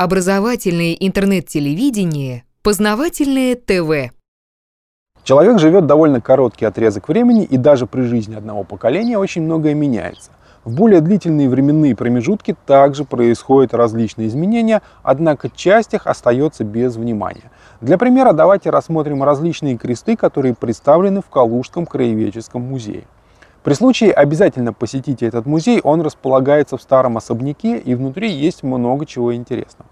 Образовательное интернет-телевидение, познавательное ТВ. Человек живет довольно короткий отрезок времени, и даже при жизни одного поколения очень многое меняется. В более длительные временные промежутки также происходят различные изменения, однако часть их остается без внимания. Для примера давайте рассмотрим различные кресты, которые представлены в Калужском краеведческом музее. При случае обязательно посетите этот музей, он располагается в старом особняке и внутри есть много чего интересного.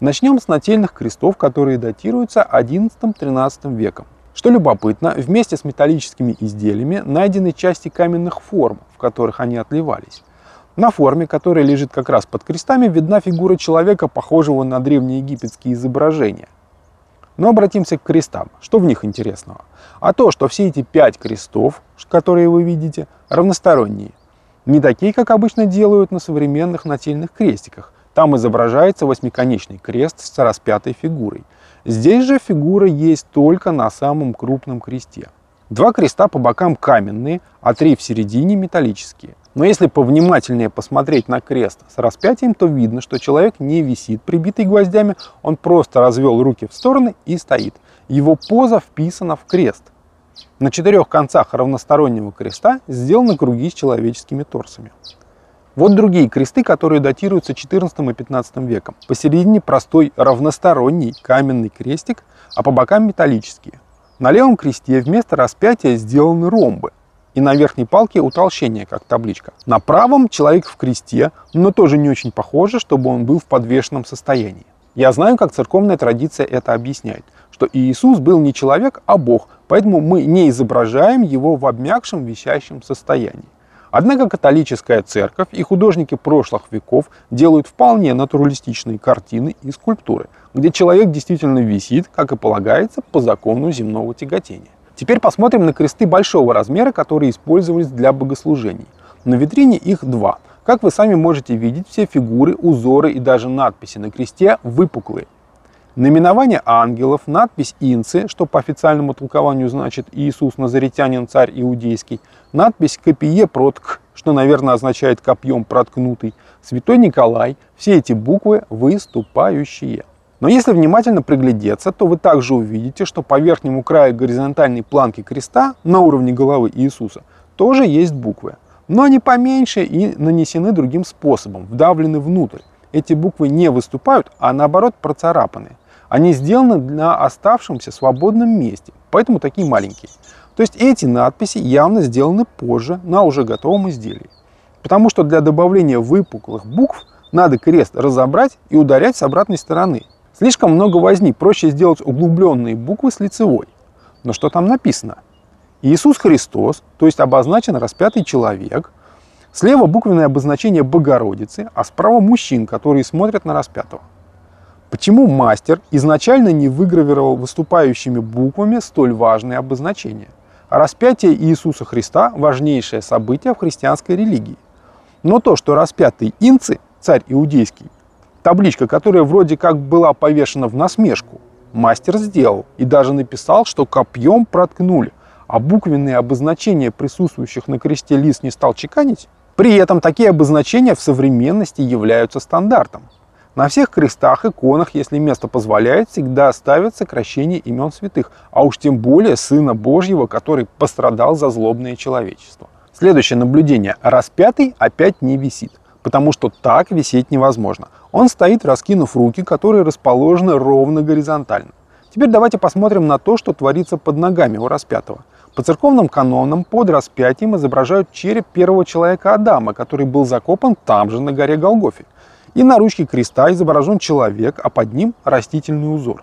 Начнем с нательных крестов, которые датируются XI-XIII веком. Что любопытно, вместе с металлическими изделиями найдены части каменных форм, в которых они отливались. На форме, которая лежит как раз под крестами, видна фигура человека, похожего на древнеегипетские изображения – но обратимся к крестам. Что в них интересного? А то, что все эти пять крестов, которые вы видите, равносторонние. Не такие, как обычно делают на современных нательных крестиках. Там изображается восьмиконечный крест с распятой фигурой. Здесь же фигура есть только на самом крупном кресте. Два креста по бокам каменные, а три в середине металлические. Но если повнимательнее посмотреть на крест с распятием, то видно, что человек не висит, прибитый гвоздями, он просто развел руки в стороны и стоит. Его поза вписана в крест. На четырех концах равностороннего креста сделаны круги с человеческими торсами. Вот другие кресты, которые датируются XIV и XV веком. Посередине простой равносторонний каменный крестик, а по бокам металлические. На левом кресте вместо распятия сделаны ромбы – и на верхней палке утолщение, как табличка. На правом человек в кресте, но тоже не очень похоже, чтобы он был в подвешенном состоянии. Я знаю, как церковная традиция это объясняет, что Иисус был не человек, а Бог, поэтому мы не изображаем его в обмякшем висящем состоянии. Однако католическая церковь и художники прошлых веков делают вполне натуралистичные картины и скульптуры, где человек действительно висит, как и полагается, по закону земного тяготения. Теперь посмотрим на кресты большого размера, которые использовались для богослужений. На витрине их два. Как вы сами можете видеть, все фигуры, узоры и даже надписи на кресте выпуклые. Наименование ангелов, надпись «Инцы», что по официальному толкованию значит «Иисус Назаретянин, царь иудейский», надпись «Копие протк», что, наверное, означает «копьем проткнутый», «Святой Николай», все эти буквы выступающие. Но если внимательно приглядеться, то вы также увидите, что по верхнему краю горизонтальной планки креста на уровне головы Иисуса тоже есть буквы. Но они поменьше и нанесены другим способом, вдавлены внутрь. Эти буквы не выступают, а наоборот процарапаны. Они сделаны на оставшемся свободном месте, поэтому такие маленькие. То есть эти надписи явно сделаны позже на уже готовом изделии. Потому что для добавления выпуклых букв надо крест разобрать и ударять с обратной стороны. Слишком много возни, проще сделать углубленные буквы с лицевой. Но что там написано? Иисус Христос, то есть обозначен распятый человек. Слева буквенное обозначение Богородицы, а справа мужчин, которые смотрят на распятого. Почему мастер изначально не выгравировал выступающими буквами столь важные обозначения? Распятие Иисуса Христа – важнейшее событие в христианской религии. Но то, что распятый инцы, царь иудейский, Табличка, которая вроде как была повешена в насмешку, мастер сделал и даже написал, что копьем проткнули, а буквенные обозначения присутствующих на кресте лист не стал чеканить. При этом такие обозначения в современности являются стандартом. На всех крестах, иконах, если место позволяет, всегда ставят сокращение имен святых, а уж тем более Сына Божьего, который пострадал за злобное человечество. Следующее наблюдение. Распятый опять не висит потому что так висеть невозможно. Он стоит, раскинув руки, которые расположены ровно горизонтально. Теперь давайте посмотрим на то, что творится под ногами у распятого. По церковным канонам под распятием изображают череп первого человека Адама, который был закопан там же, на горе Голгофе. И на ручке креста изображен человек, а под ним растительный узор.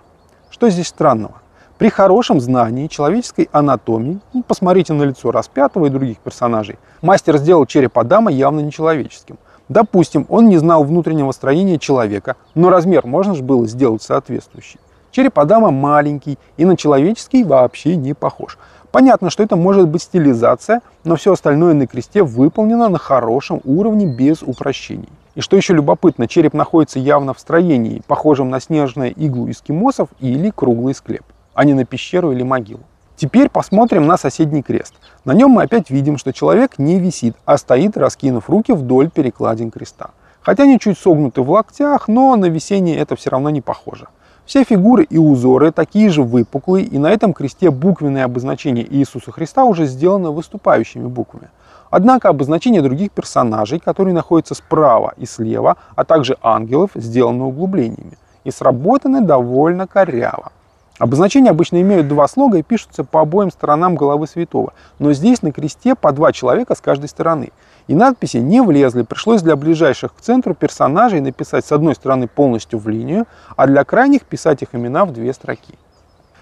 Что здесь странного? При хорошем знании человеческой анатомии, ну, посмотрите на лицо распятого и других персонажей, мастер сделал череп Адама явно нечеловеческим – Допустим, он не знал внутреннего строения человека, но размер можно же было сделать соответствующий. Череп Адама маленький и на человеческий вообще не похож. Понятно, что это может быть стилизация, но все остальное на кресте выполнено на хорошем уровне без упрощений. И что еще любопытно, череп находится явно в строении, похожем на снежную иглу эскимосов или круглый склеп, а не на пещеру или могилу. Теперь посмотрим на соседний крест. На нем мы опять видим, что человек не висит, а стоит, раскинув руки вдоль перекладин креста. Хотя они чуть согнуты в локтях, но на весеннее это все равно не похоже. Все фигуры и узоры такие же выпуклые, и на этом кресте буквенное обозначение Иисуса Христа уже сделано выступающими буквами. Однако обозначение других персонажей, которые находятся справа и слева, а также ангелов, сделано углублениями и сработаны довольно коряво. Обозначения обычно имеют два слога и пишутся по обоим сторонам головы святого, но здесь на кресте по два человека с каждой стороны. И надписи не влезли, пришлось для ближайших к центру персонажей написать с одной стороны полностью в линию, а для крайних писать их имена в две строки.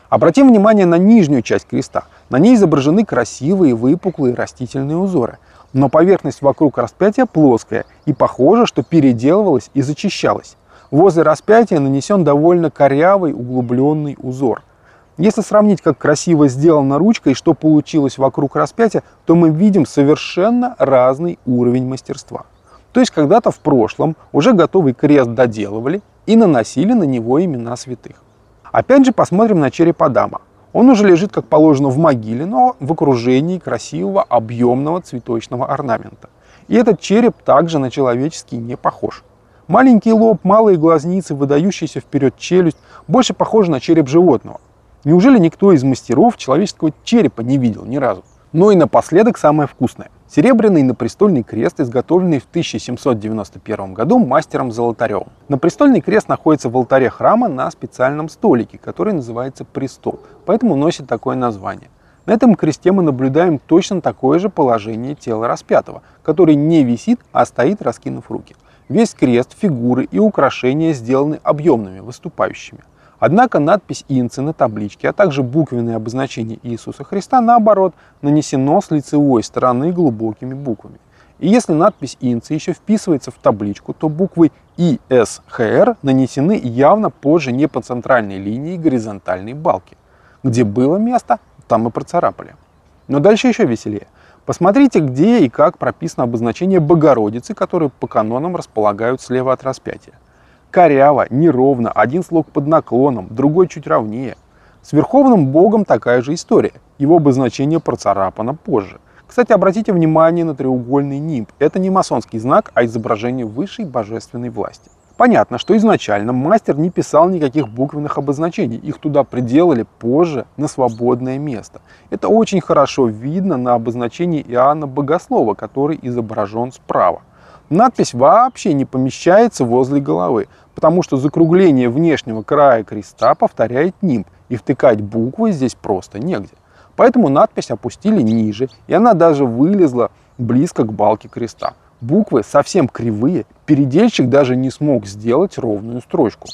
Обратим внимание на нижнюю часть креста. На ней изображены красивые выпуклые растительные узоры. Но поверхность вокруг распятия плоская и похоже, что переделывалась и зачищалась. Возле распятия нанесен довольно корявый углубленный узор. Если сравнить, как красиво сделана ручка и что получилось вокруг распятия, то мы видим совершенно разный уровень мастерства. То есть когда-то в прошлом уже готовый крест доделывали и наносили на него имена святых. Опять же посмотрим на череп Адама. Он уже лежит, как положено, в могиле, но в окружении красивого объемного цветочного орнамента. И этот череп также на человеческий не похож. Маленький лоб, малые глазницы, выдающаяся вперед челюсть больше похожи на череп животного. Неужели никто из мастеров человеческого черепа не видел ни разу? Но и напоследок самое вкусное. Серебряный напрестольный крест, изготовленный в 1791 году мастером Золотаревым. Напрестольный крест находится в алтаре храма на специальном столике, который называется престол, поэтому носит такое название. На этом кресте мы наблюдаем точно такое же положение тела распятого, который не висит, а стоит, раскинув руки. Весь крест, фигуры и украшения сделаны объемными, выступающими. Однако надпись Инцы на табличке, а также буквенное обозначение Иисуса Христа, наоборот, нанесено с лицевой стороны глубокими буквами. И если надпись Инцы еще вписывается в табличку, то буквы И, С, Х, нанесены явно позже не по центральной линии горизонтальной балки. Где было место, там и процарапали. Но дальше еще веселее. Посмотрите, где и как прописано обозначение Богородицы, которые по канонам располагают слева от распятия. Коряво, неровно, один слог под наклоном, другой чуть ровнее. С Верховным Богом такая же история. Его обозначение процарапано позже. Кстати, обратите внимание на треугольный нимб. Это не масонский знак, а изображение высшей божественной власти. Понятно, что изначально мастер не писал никаких буквенных обозначений, их туда приделали позже на свободное место. Это очень хорошо видно на обозначении Иоанна Богослова, который изображен справа. Надпись вообще не помещается возле головы, потому что закругление внешнего края креста повторяет нимб, и втыкать буквы здесь просто негде. Поэтому надпись опустили ниже, и она даже вылезла близко к балке креста. Буквы совсем кривые, передельщик даже не смог сделать ровную строчку.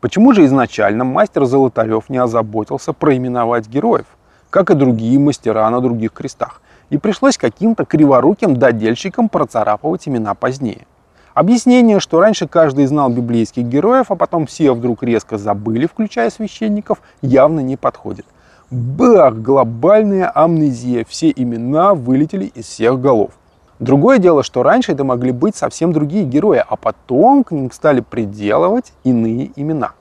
Почему же изначально мастер Золотарев не озаботился проименовать героев, как и другие мастера на других крестах? и пришлось каким-то криворуким додельщикам процарапывать имена позднее. Объяснение, что раньше каждый знал библейских героев, а потом все вдруг резко забыли, включая священников, явно не подходит. Бах, глобальная амнезия, все имена вылетели из всех голов. Другое дело, что раньше это могли быть совсем другие герои, а потом к ним стали приделывать иные имена.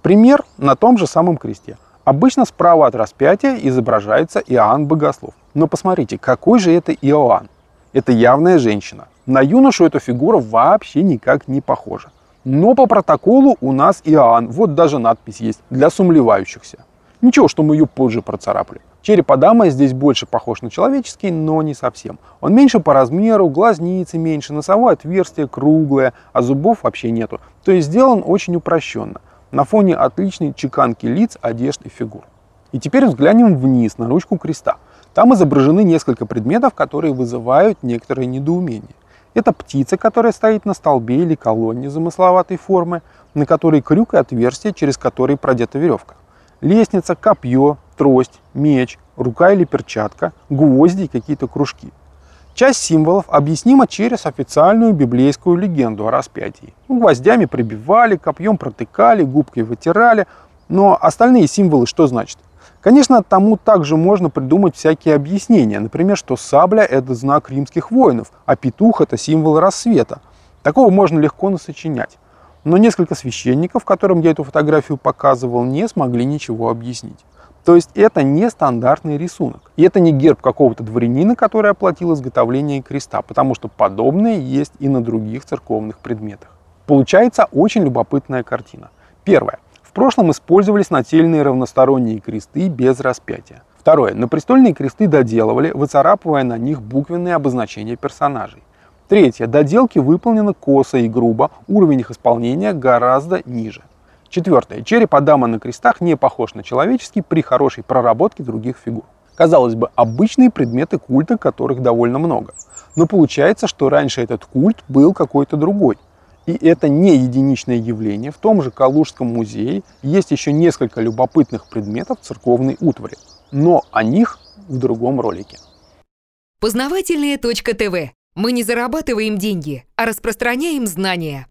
Пример на том же самом кресте. Обычно справа от распятия изображается Иоанн Богослов. Но посмотрите, какой же это Иоанн? Это явная женщина. На юношу эта фигура вообще никак не похожа. Но по протоколу у нас Иоанн, вот даже надпись есть, для сумлевающихся. Ничего, что мы ее позже процарапали. Череп Адама здесь больше похож на человеческий, но не совсем. Он меньше по размеру, глазницы меньше, носовое отверстие круглое, а зубов вообще нету. То есть сделан очень упрощенно на фоне отличной чеканки лиц, одежд и фигур. И теперь взглянем вниз на ручку креста. Там изображены несколько предметов, которые вызывают некоторое недоумение. Это птица, которая стоит на столбе или колонне замысловатой формы, на которой крюк и отверстие, через которые продета веревка. Лестница, копье, трость, меч, рука или перчатка, гвозди и какие-то кружки – Часть символов объяснима через официальную библейскую легенду о распятии. Ну, гвоздями прибивали, копьем протыкали, губкой вытирали. Но остальные символы что значат? Конечно, тому также можно придумать всякие объяснения. Например, что сабля – это знак римских воинов, а петух – это символ рассвета. Такого можно легко насочинять. Но несколько священников, которым я эту фотографию показывал, не смогли ничего объяснить. То есть это не стандартный рисунок. И это не герб какого-то дворянина, который оплатил изготовление креста, потому что подобное есть и на других церковных предметах. Получается очень любопытная картина. Первое. В прошлом использовались нательные равносторонние кресты без распятия. Второе. На престольные кресты доделывали, выцарапывая на них буквенные обозначения персонажей. Третье. Доделки выполнены косо и грубо, уровень их исполнения гораздо ниже. Четвертое. Череп Адама на крестах не похож на человеческий при хорошей проработке других фигур. Казалось бы, обычные предметы культа, которых довольно много. Но получается, что раньше этот культ был какой-то другой. И это не единичное явление. В том же Калужском музее есть еще несколько любопытных предметов церковной утвари. Но о них в другом ролике. Познавательная точка ТВ. Мы не зарабатываем деньги, а распространяем знания.